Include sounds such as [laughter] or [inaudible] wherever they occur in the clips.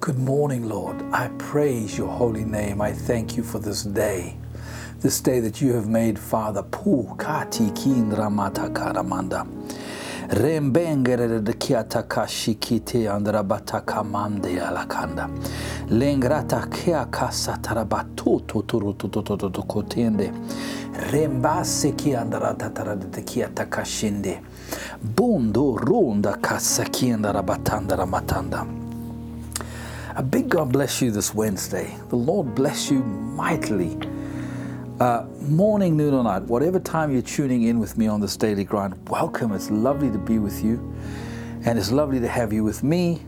Good morning, Lord. I praise your holy name. I thank you for this day. This day that you have made, Father. Pu kati kin ramata karamanda. Rembengere de kiata kashikite andrabata kamande alakanda. Lengrata kia kasa tarabatu tuturututututu kotende. Rembase ki andrata taradete kiata kashinde. Bundo runda kasa ki andarabatanda ramatanda. A big God bless you this Wednesday. The Lord bless you mightily. Uh, morning, noon, or night, whatever time you're tuning in with me on this daily grind, welcome. It's lovely to be with you. And it's lovely to have you with me,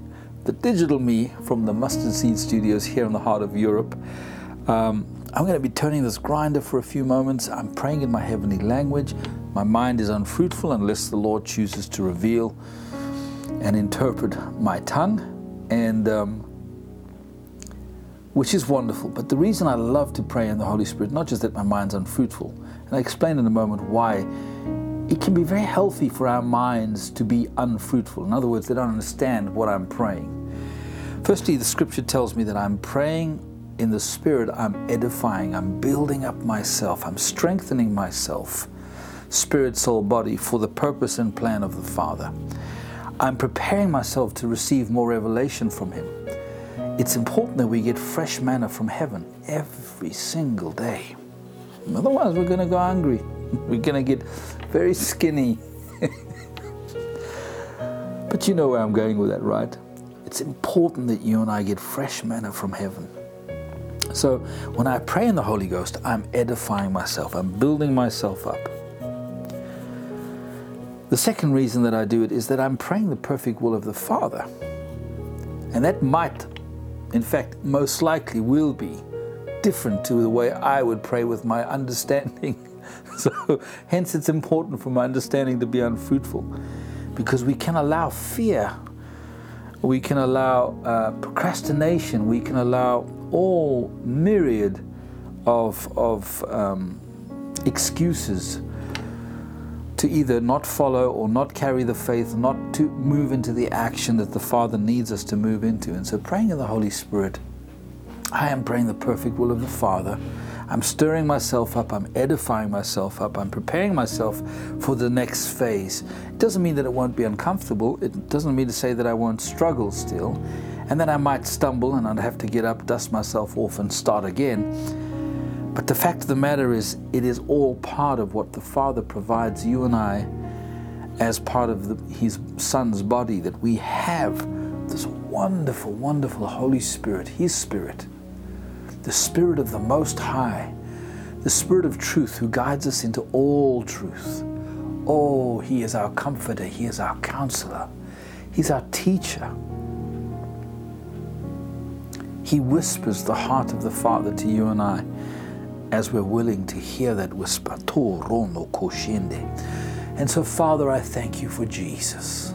the digital me from the Mustard Seed Studios here in the heart of Europe. Um, I'm going to be turning this grinder for a few moments. I'm praying in my heavenly language. My mind is unfruitful unless the Lord chooses to reveal and interpret my tongue. And um, which is wonderful. But the reason I love to pray in the Holy Spirit, not just that my mind's unfruitful, and I explain in a moment why it can be very healthy for our minds to be unfruitful. In other words, they don't understand what I'm praying. Firstly, the scripture tells me that I'm praying in the Spirit, I'm edifying, I'm building up myself, I'm strengthening myself, spirit, soul, body, for the purpose and plan of the Father. I'm preparing myself to receive more revelation from Him. It's important that we get fresh manna from heaven every single day. Otherwise, we're going to go hungry. [laughs] We're going to get very skinny. [laughs] but you know where I'm going with that, right? It's important that you and I get fresh manna from heaven. So when I pray in the Holy Ghost, I'm edifying myself, I'm building myself up. The second reason that I do it is that I'm praying the perfect will of the Father. And that might in fact, most likely will be different to the way I would pray with my understanding. [laughs] so, hence, it's important for my understanding to be unfruitful because we can allow fear, we can allow uh, procrastination, we can allow all myriad of, of um, excuses to either not follow or not carry the faith, not to move into the action that the Father needs us to move into. And so, praying in the Holy Spirit, I am praying the perfect will of the Father. I'm stirring myself up, I'm edifying myself up, I'm preparing myself for the next phase. It doesn't mean that it won't be uncomfortable, it doesn't mean to say that I won't struggle still, and then I might stumble and I'd have to get up, dust myself off, and start again. But the fact of the matter is, it is all part of what the Father provides you and I as part of the, His Son's body, that we have this wonderful, wonderful Holy Spirit, His Spirit, the Spirit of the Most High, the Spirit of truth who guides us into all truth. Oh, He is our comforter, He is our counselor, He's our teacher. He whispers the heart of the Father to you and I as we're willing to hear that whisper. And so, Father, I thank you for Jesus.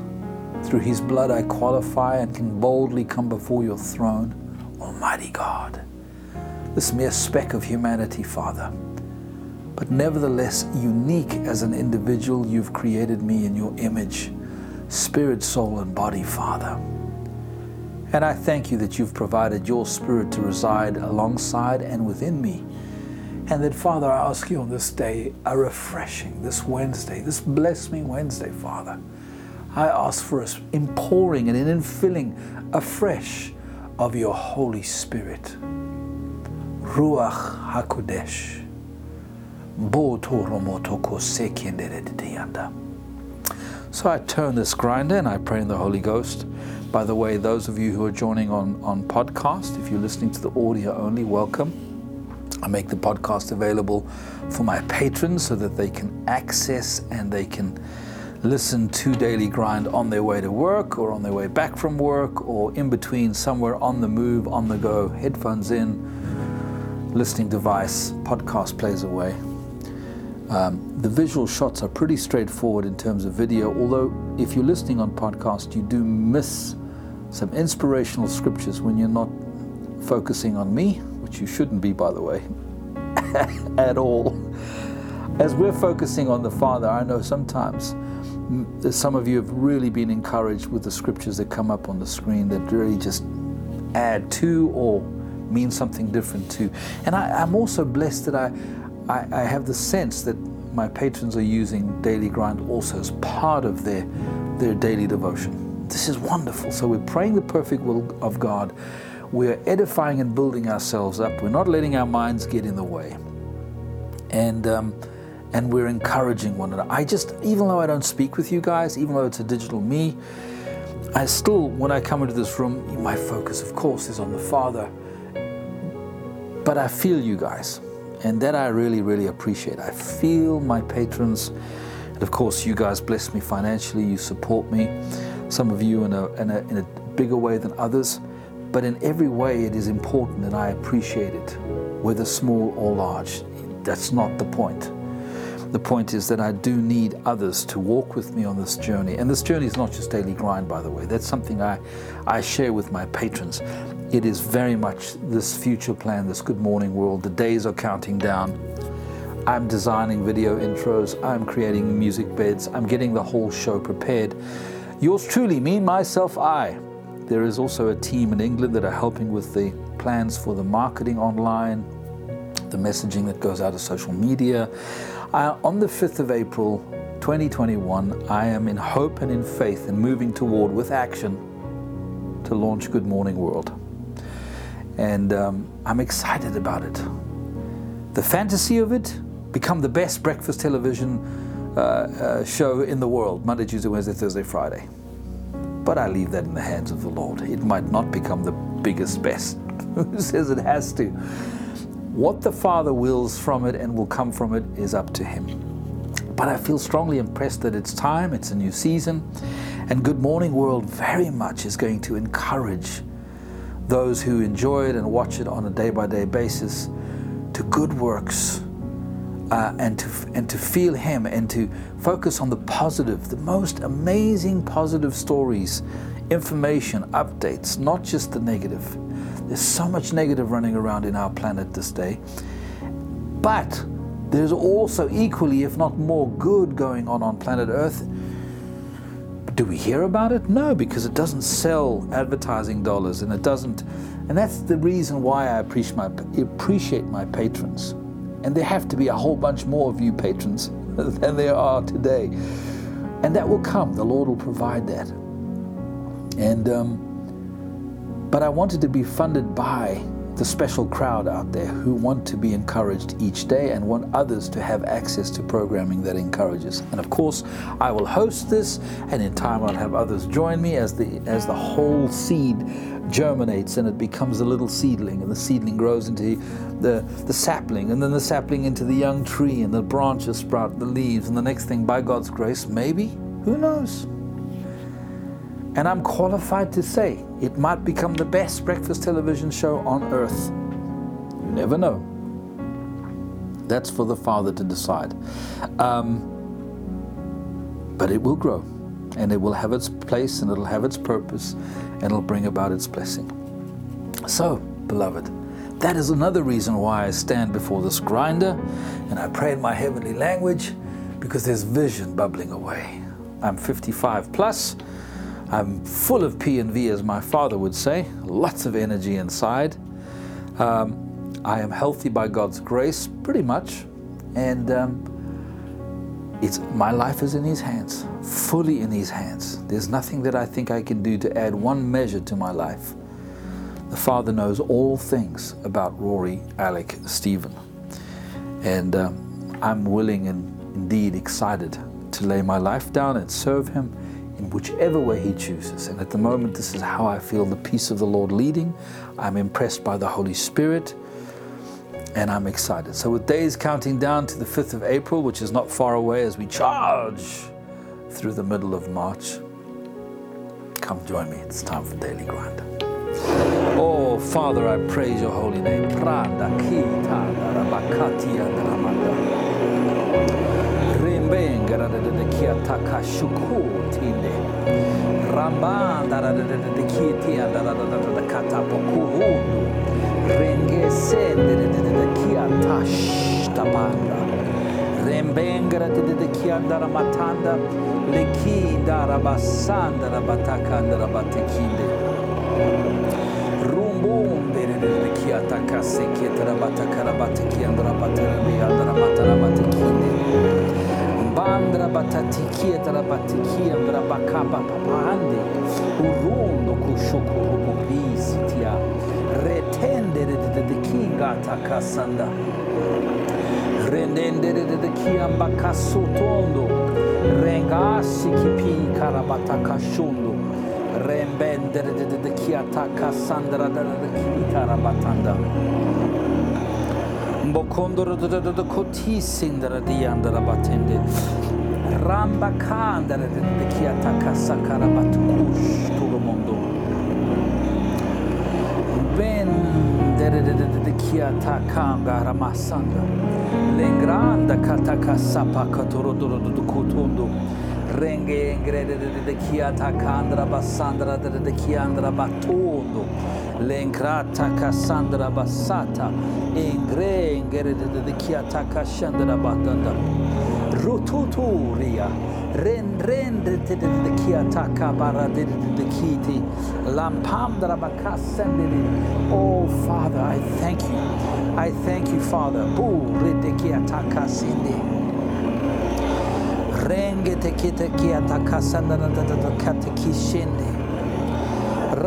Through his blood, I qualify and can boldly come before your throne, Almighty God. This mere speck of humanity, Father, but nevertheless unique as an individual, you've created me in your image, spirit, soul, and body, Father. And I thank you that you've provided your spirit to reside alongside and within me and that, Father, I ask you on this day, a refreshing, this Wednesday, this Bless Me Wednesday, Father. I ask for us impouring and an infilling afresh of your Holy Spirit. Ruach HaKodesh. So I turn this grinder and I pray in the Holy Ghost. By the way, those of you who are joining on, on podcast, if you're listening to the audio only, welcome. I make the podcast available for my patrons so that they can access and they can listen to Daily Grind on their way to work or on their way back from work or in between somewhere on the move, on the go, headphones in, listening device, podcast plays away. Um, the visual shots are pretty straightforward in terms of video, although if you're listening on podcast, you do miss some inspirational scriptures when you're not focusing on me which you shouldn't be, by the way, [laughs] at all. As we're focusing on the Father, I know sometimes some of you have really been encouraged with the scriptures that come up on the screen that really just add to or mean something different to. And I, am also blessed that I, I, I have the sense that my patrons are using Daily Grind also as part of their, their daily devotion. This is wonderful. So we're praying the perfect will of God. We're edifying and building ourselves up. We're not letting our minds get in the way. And um, and we're encouraging one another. I just, even though I don't speak with you guys, even though it's a digital me, I still, when I come into this room, my focus, of course, is on the Father. But I feel you guys, and that I really, really appreciate. I feel my patrons, and of course, you guys bless me financially. You support me. Some of you in a, in a, in a bigger way than others, but in every way, it is important, and I appreciate it, whether small or large. That's not the point. The point is that I do need others to walk with me on this journey. And this journey is not just daily grind, by the way. That's something I, I share with my patrons. It is very much this future plan, this good morning world. The days are counting down. I'm designing video intros, I'm creating music beds, I'm getting the whole show prepared. Yours truly, me, myself, I. There is also a team in England that are helping with the plans for the marketing online, the messaging that goes out of social media. On the 5th of April 2021, I am in hope and in faith and moving toward with action to launch Good Morning World. And um, I'm excited about it. The fantasy of it become the best breakfast television uh, uh, show in the world Monday, Tuesday, Wednesday, Thursday, Friday. But I leave that in the hands of the Lord. It might not become the biggest, best. [laughs] Who says it has to? What the Father wills from it and will come from it is up to Him. But I feel strongly impressed that it's time, it's a new season, and Good Morning World very much is going to encourage those who enjoy it and watch it on a day by day basis to good works uh, and, to, and to feel Him and to focus on the positive, the most amazing positive stories, information, updates, not just the negative. There's so much negative running around in our planet this day. But there's also equally, if not more, good going on on planet Earth. Do we hear about it? No, because it doesn't sell advertising dollars and it doesn't. And that's the reason why I appreciate my, appreciate my patrons. And there have to be a whole bunch more of you patrons [laughs] than there are today. And that will come. The Lord will provide that. And um, but I wanted to be funded by the special crowd out there who want to be encouraged each day and want others to have access to programming that encourages. And of course, I will host this, and in time I'll have others join me as the as the whole seed germinates and it becomes a little seedling, and the seedling grows into the the sapling, and then the sapling into the young tree, and the branches sprout the leaves, and the next thing, by God's grace, maybe, who knows? And I'm qualified to say it might become the best breakfast television show on earth. You never know. That's for the Father to decide. Um, but it will grow and it will have its place and it'll have its purpose and it'll bring about its blessing. So, beloved, that is another reason why I stand before this grinder and I pray in my heavenly language because there's vision bubbling away. I'm 55 plus I'm full of P and V, as my father would say, lots of energy inside. Um, I am healthy by God's grace, pretty much, and um, it's my life is in His hands, fully in His hands. There's nothing that I think I can do to add one measure to my life. The Father knows all things about Rory, Alec, Stephen, and um, I'm willing and indeed excited to lay my life down and serve Him whichever way He chooses. And at the moment, this is how I feel the peace of the Lord leading. I'm impressed by the Holy Spirit, and I'm excited. So, with days counting down to the 5th of April, which is not far away as we charge through the middle of March, come join me. It's time for Daily Grind. Oh, Father, I praise your holy name. Da da da kia taka shuku Bandra batatikia e tarabatikia e mrabakaba papande. Urondo kuşoku rububizitia. Retendere de kinga takasanda. Rendendere de kiamba kasutondo. Rengasi kipi karabata kaşundo. Rembendere de kiata kasandra da da kiita rabatanda. Bokondoro kotissindara diyandara batendi. Ramba kandara dedi ki ataka sakara batkuş tulumundu. Ben dere dedi ki atakam garamasanda. Lengranda kataka sapa katoruduru kutundu. De kiata kandra basandra de kiandra batondo kasandra basata de kiata kashandra batanda rututuria ren rende de de kiata kabara de de kiti lampamdra bakasende oh father i thank you I thank you, Father. Bu. Renge tekite Renge teki teki atakasandana kateki şimdi.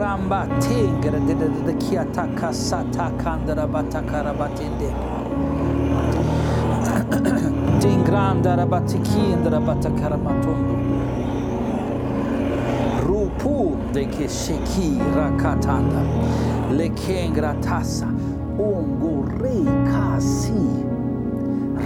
Ramba tingere dedi ki atakasata kandara batakara batindi. Dingrandara [clears throat] batikindara batakara matundu. Rupu deki şeki rakatanda. Lekengra tasa. Ungurikasi. Ungurikasi.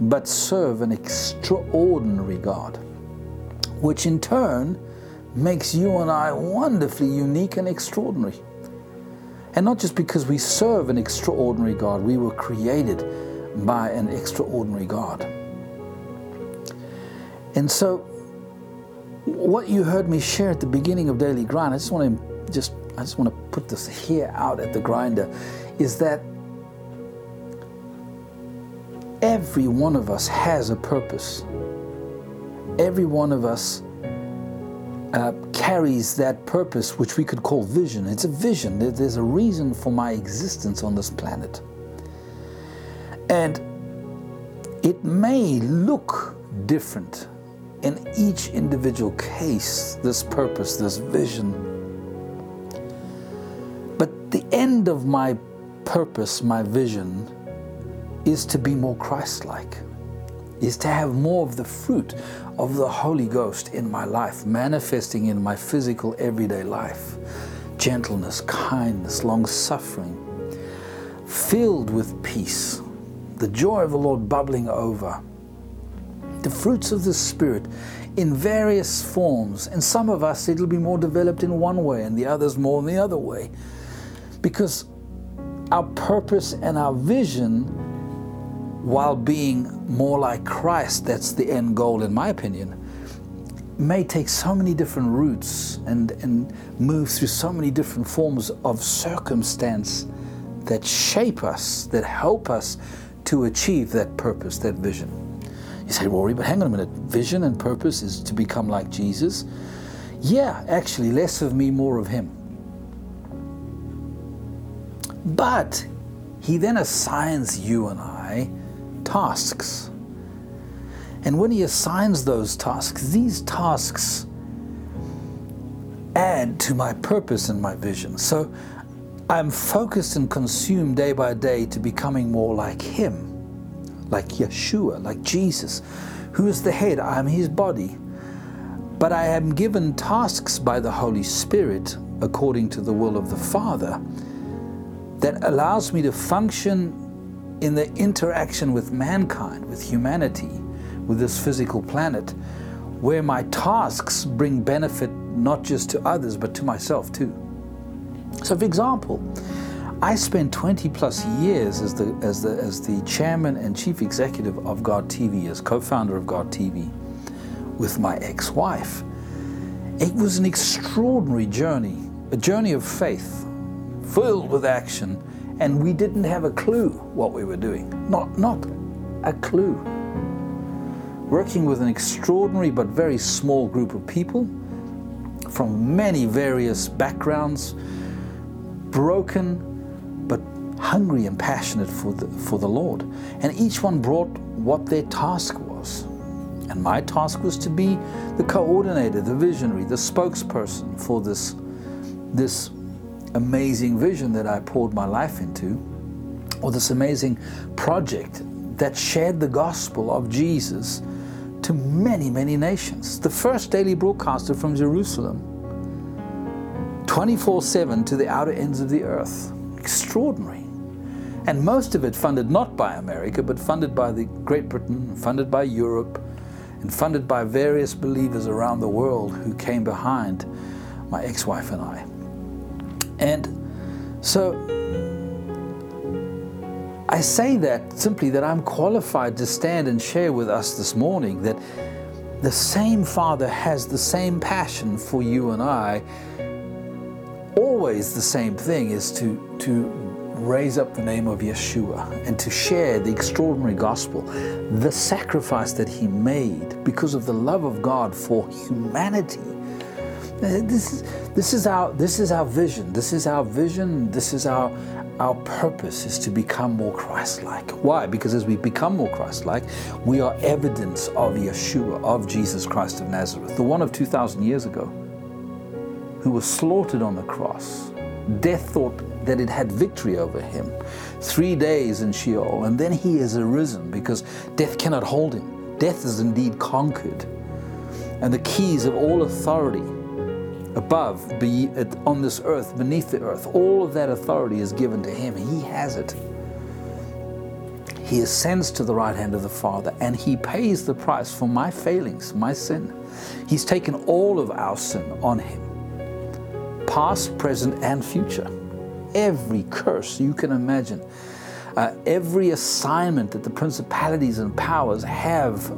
but serve an extraordinary God, which in turn makes you and I wonderfully unique and extraordinary. And not just because we serve an extraordinary God, we were created by an extraordinary God. And so, what you heard me share at the beginning of Daily Grind, I just want to just I just want to put this here out at the grinder, is that every one of us has a purpose. Every one of us uh, carries that purpose, which we could call vision. It's a vision. There's a reason for my existence on this planet. And it may look different in each individual case, this purpose, this vision. But the end of my purpose, my vision, is to be more Christ like, is to have more of the fruit of the Holy Ghost in my life, manifesting in my physical everyday life. Gentleness, kindness, long suffering, filled with peace, the joy of the Lord bubbling over. The fruits of the Spirit in various forms. And some of us, it'll be more developed in one way, and the others more in the other way. Because our purpose and our vision while being more like Christ, that's the end goal, in my opinion, may take so many different routes and, and move through so many different forms of circumstance that shape us, that help us to achieve that purpose, that vision. You say, Rory, but hang on a minute, vision and purpose is to become like Jesus? Yeah, actually, less of me, more of him. But he then assigns you and I tasks. And when he assigns those tasks, these tasks add to my purpose and my vision. So I'm focused and consumed day by day to becoming more like him, like Yeshua, like Jesus, who is the head, I am his body. But I am given tasks by the Holy Spirit according to the will of the Father that allows me to function in the interaction with mankind, with humanity, with this physical planet where my tasks bring benefit not just to others but to myself too. So, for example, I spent 20 plus years as the, as, the, as the chairman and chief executive of God TV, as co founder of God TV, with my ex wife. It was an extraordinary journey, a journey of faith, filled with action, and we didn't have a clue what we were doing. Not, not a clue. Working with an extraordinary but very small group of people from many various backgrounds, broken but hungry and passionate for the, for the Lord. And each one brought what their task was. And my task was to be the coordinator, the visionary, the spokesperson for this, this amazing vision that I poured my life into, or this amazing project that shared the gospel of Jesus to many, many nations. The first daily broadcaster from Jerusalem, 24 7 to the outer ends of the earth. Extraordinary. And most of it funded not by America, but funded by the Great Britain, funded by Europe, and funded by various believers around the world who came behind my ex wife and I. And so I say that simply that I'm qualified to stand and share with us this morning that the same Father has the same passion for you and I. Always the same thing is to, to raise up the name of Yeshua and to share the extraordinary gospel, the sacrifice that he made because of the love of God for humanity. Uh, this is, this is our this is our vision. This is our vision. This is our our purpose is to become more Christ-like. Why? Because as we become more Christ-like, we are evidence of Yeshua, of Jesus Christ of Nazareth, the one of 2,000 years ago, who was slaughtered on the cross. Death thought that it had victory over him. Three days in Sheol, and then he is arisen because death cannot hold him. Death is indeed conquered. And the keys of all authority above, be it on this earth, beneath the earth, all of that authority is given to him. He has it. He ascends to the right hand of the Father and he pays the price for my failings, my sin. He's taken all of our sin on him, past, present, and future every curse you can imagine, uh, every assignment that the principalities and powers have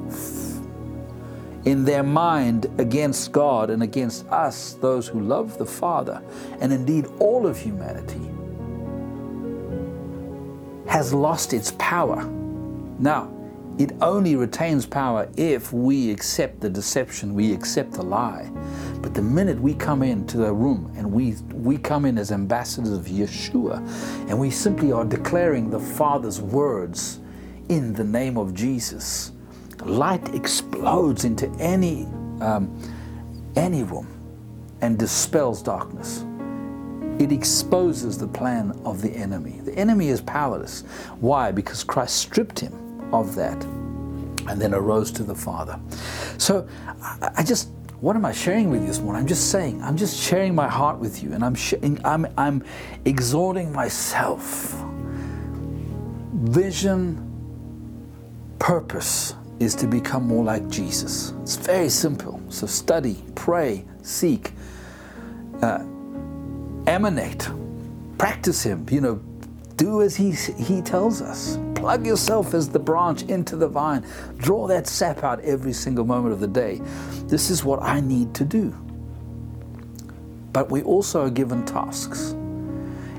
in their mind against God and against us, those who love the Father, and indeed all of humanity, has lost its power. Now, it only retains power if we accept the deception, we accept the lie. But the minute we come into the room and we, we come in as ambassadors of Yeshua and we simply are declaring the Father's words in the name of Jesus, light explodes into any, um, any room and dispels darkness. It exposes the plan of the enemy. The enemy is powerless. Why? Because Christ stripped him of that and then arose to the Father. So I just, what am I sharing with you this morning? I'm just saying, I'm just sharing my heart with you and I'm, sh- I'm, I'm exhorting myself. Vision, purpose is to become more like Jesus. It's very simple. So study, pray, seek, uh, emanate, practice Him, you know, do as he, he tells us. Plug yourself as the branch into the vine. Draw that sap out every single moment of the day. This is what I need to do. But we also are given tasks.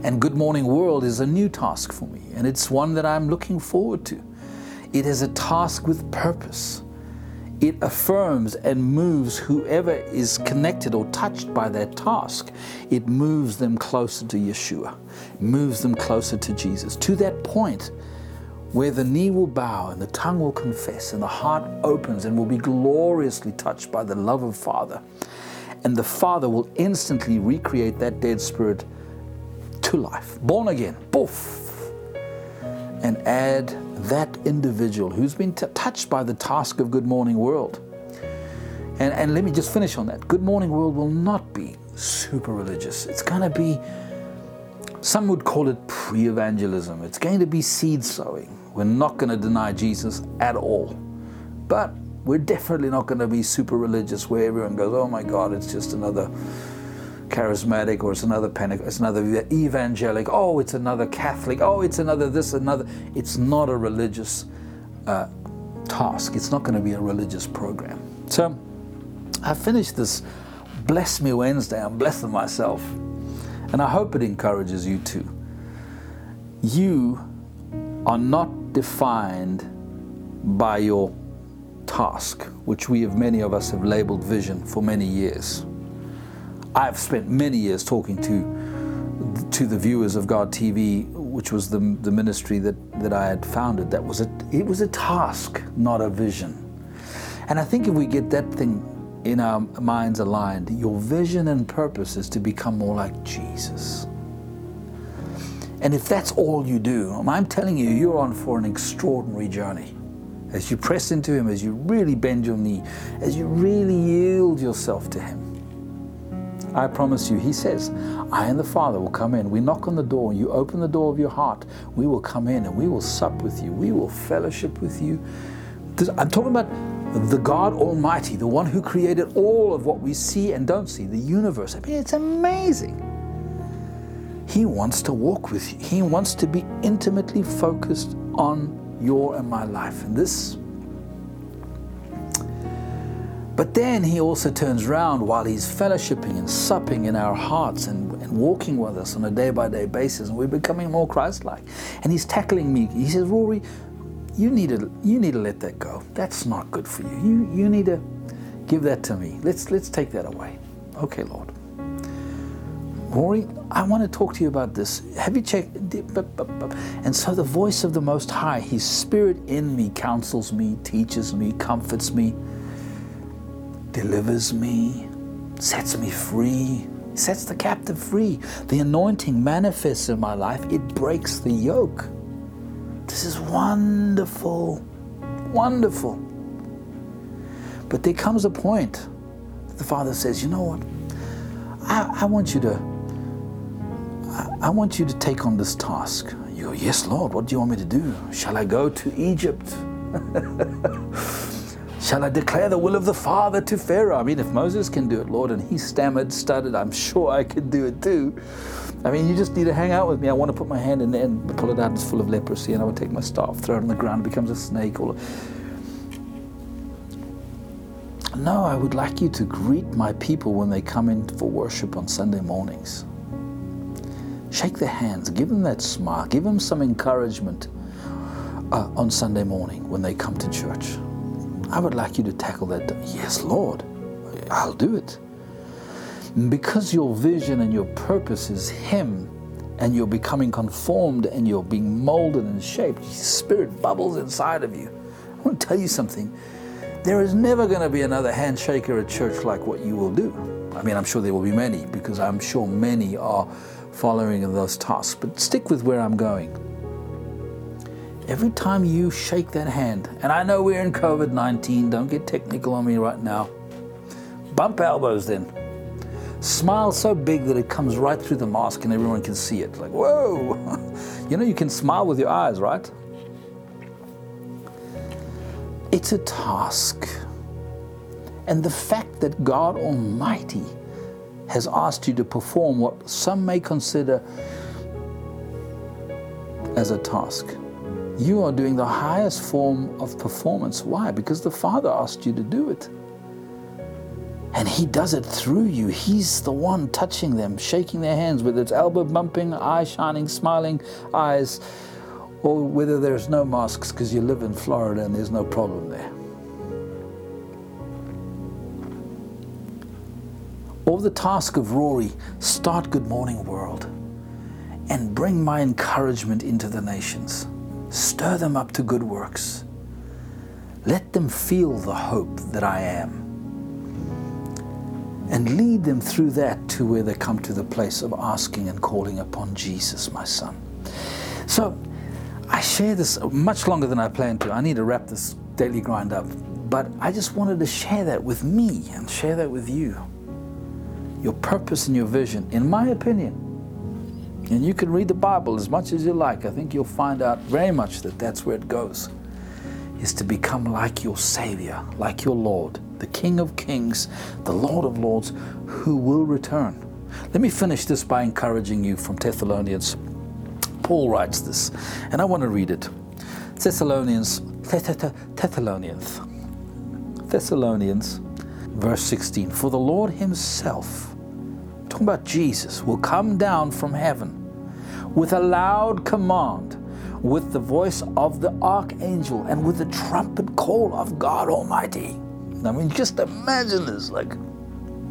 And Good Morning World is a new task for me, and it's one that I'm looking forward to. It is a task with purpose. It affirms and moves whoever is connected or touched by that task. It moves them closer to Yeshua, moves them closer to Jesus, to that point where the knee will bow and the tongue will confess and the heart opens and will be gloriously touched by the love of Father. And the Father will instantly recreate that dead spirit to life, born again, poof, and add that individual who's been t- touched by the task of Good Morning World. And, and let me just finish on that. Good Morning World will not be super religious. It's going to be, some would call it pre evangelism. It's going to be seed sowing. We're not going to deny Jesus at all. But we're definitely not going to be super religious where everyone goes, oh my God, it's just another charismatic or it's another Pentecost, it's another evangelic, oh, it's another Catholic, oh, it's another this, another. It's not a religious uh, task. It's not going to be a religious program. So I finished this Bless Me Wednesday. I'm blessing myself. And I hope it encourages you too. You are not defined by your task, which we have many of us have labeled vision for many years. I've spent many years talking to to the viewers of God TV, which was the, the ministry that, that I had founded. That was a it was a task, not a vision. And I think if we get that thing in our minds aligned, your vision and purpose is to become more like Jesus. And if that's all you do, I'm telling you, you're on for an extraordinary journey. As you press into Him, as you really bend your knee, as you really yield yourself to Him. I promise you, He says, I and the Father will come in. We knock on the door, you open the door of your heart. We will come in and we will sup with you. We will fellowship with you. I'm talking about the God Almighty, the one who created all of what we see and don't see, the universe. I mean, it's amazing. He wants to walk with you, He wants to be intimately focused on your and my life. And this. But then he also turns around while he's fellowshipping and supping in our hearts and, and walking with us on a day by day basis, and we're becoming more Christ like. And he's tackling me. He says, Rory, you need to you need to let that go. That's not good for you. You you need to give that to me. Let's let's take that away. Okay, Lord. Rory, I want to talk to you about this. Have you checked? And so the voice of the Most High, His Spirit in me, counsels me, teaches me, comforts me, delivers me, sets me free, sets the captive free. The anointing manifests in my life, it breaks the yoke. This is wonderful, wonderful. But there comes a point that the Father says, You know what? I, I want you to. I, want you to take on this task. You go, Yes, Lord, what do you want me to do? Shall I go to Egypt? [laughs] Shall I declare the will of the Father to Pharaoh? I mean, if Moses can do it, Lord, and he stammered, stuttered, I'm sure I could do it too. I mean, you just need to hang out with me. I want to put my hand in there and pull it out. It's full of leprosy, and I would take my staff, throw it on the ground, it becomes a snake. No, I would like you to greet my people when they come in for worship on Sunday mornings. Shake their hands, give them that smile, give them some encouragement uh, on Sunday morning when they come to church. I would like you to tackle that. Yes, Lord, I'll do it. Because your vision and your purpose is Him, and you're becoming conformed and you're being molded and shaped, His Spirit bubbles inside of you. I want to tell you something. There is never going to be another handshaker at church like what you will do. I mean, I'm sure there will be many because I'm sure many are following in those tasks. But stick with where I'm going. Every time you shake that hand, and I know we're in COVID 19, don't get technical on me right now. Bump elbows then. Smile so big that it comes right through the mask and everyone can see it. Like, whoa! [laughs] you know, you can smile with your eyes, right? It's a task. And the fact that God Almighty has asked you to perform what some may consider as a task, you are doing the highest form of performance. Why? Because the Father asked you to do it. And he does it through you. He's the one touching them, shaking their hands, whether it's elbow bumping, eye shining, smiling eyes, or whether there's no masks because you live in Florida and there's no problem there. Or the task of Rory start Good Morning World and bring my encouragement into the nations. Stir them up to good works. Let them feel the hope that I am and lead them through that to where they come to the place of asking and calling upon Jesus, my son. So I share this much longer than I planned to. I need to wrap this daily grind up, but I just wanted to share that with me and share that with you. Your purpose and your vision, in my opinion. And you can read the Bible as much as you like. I think you'll find out very much that that's where it goes. is to become like your Savior, like your Lord, the King of Kings, the Lord of Lords, who will return. Let me finish this by encouraging you from Thessalonians. Paul writes this, and I want to read it. Thessalonians, Thessalonians, Thessalonians, verse 16. For the Lord Himself, talking about Jesus, will come down from heaven with a loud command, with the voice of the archangel, and with the trumpet call of God Almighty. I mean, just imagine this like,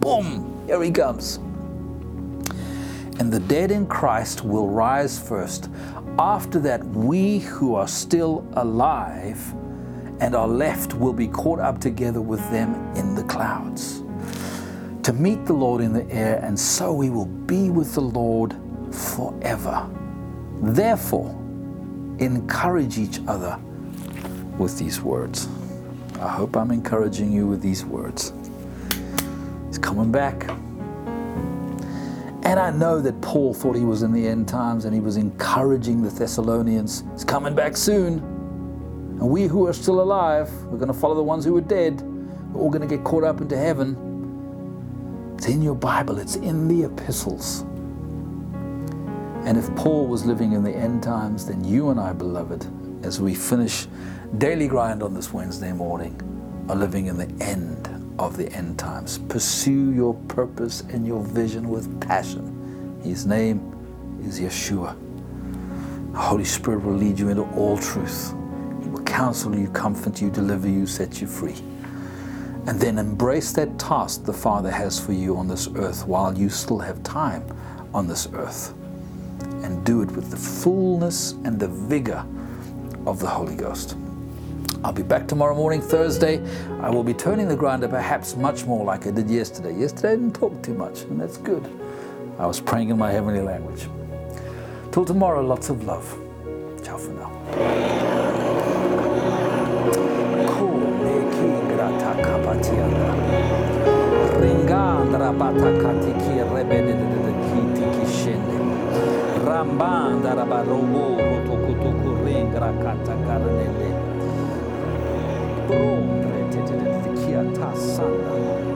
boom, here He comes. And the dead in Christ will rise first. After that, we who are still alive and are left will be caught up together with them in the clouds to meet the Lord in the air, and so we will be with the Lord forever. Therefore, encourage each other with these words. I hope I'm encouraging you with these words. He's coming back. And I know that Paul thought he was in the end times and he was encouraging the Thessalonians. He's coming back soon. And we who are still alive, we're going to follow the ones who are dead. We're all going to get caught up into heaven. It's in your Bible, it's in the epistles. And if Paul was living in the end times, then you and I, beloved, as we finish daily grind on this Wednesday morning, are living in the end of the end times. Pursue your purpose and your vision with passion. His name is Yeshua. The Holy Spirit will lead you into all truth. He will counsel you, comfort you, deliver you, set you free. And then embrace that task the Father has for you on this earth while you still have time on this earth. And do it with the fullness and the vigor of the Holy Ghost. I'll be back tomorrow morning, Thursday. I will be turning the grinder perhaps much more like I did yesterday. Yesterday I didn't talk too much, and that's good. I was praying in my heavenly language. Till tomorrow, lots of love. Ciao for now. Ringandra ki rebede de kiti ki. Rambanda rabarobo rotokutuku ringra kata karanele. Brombre tete de kia tasanda.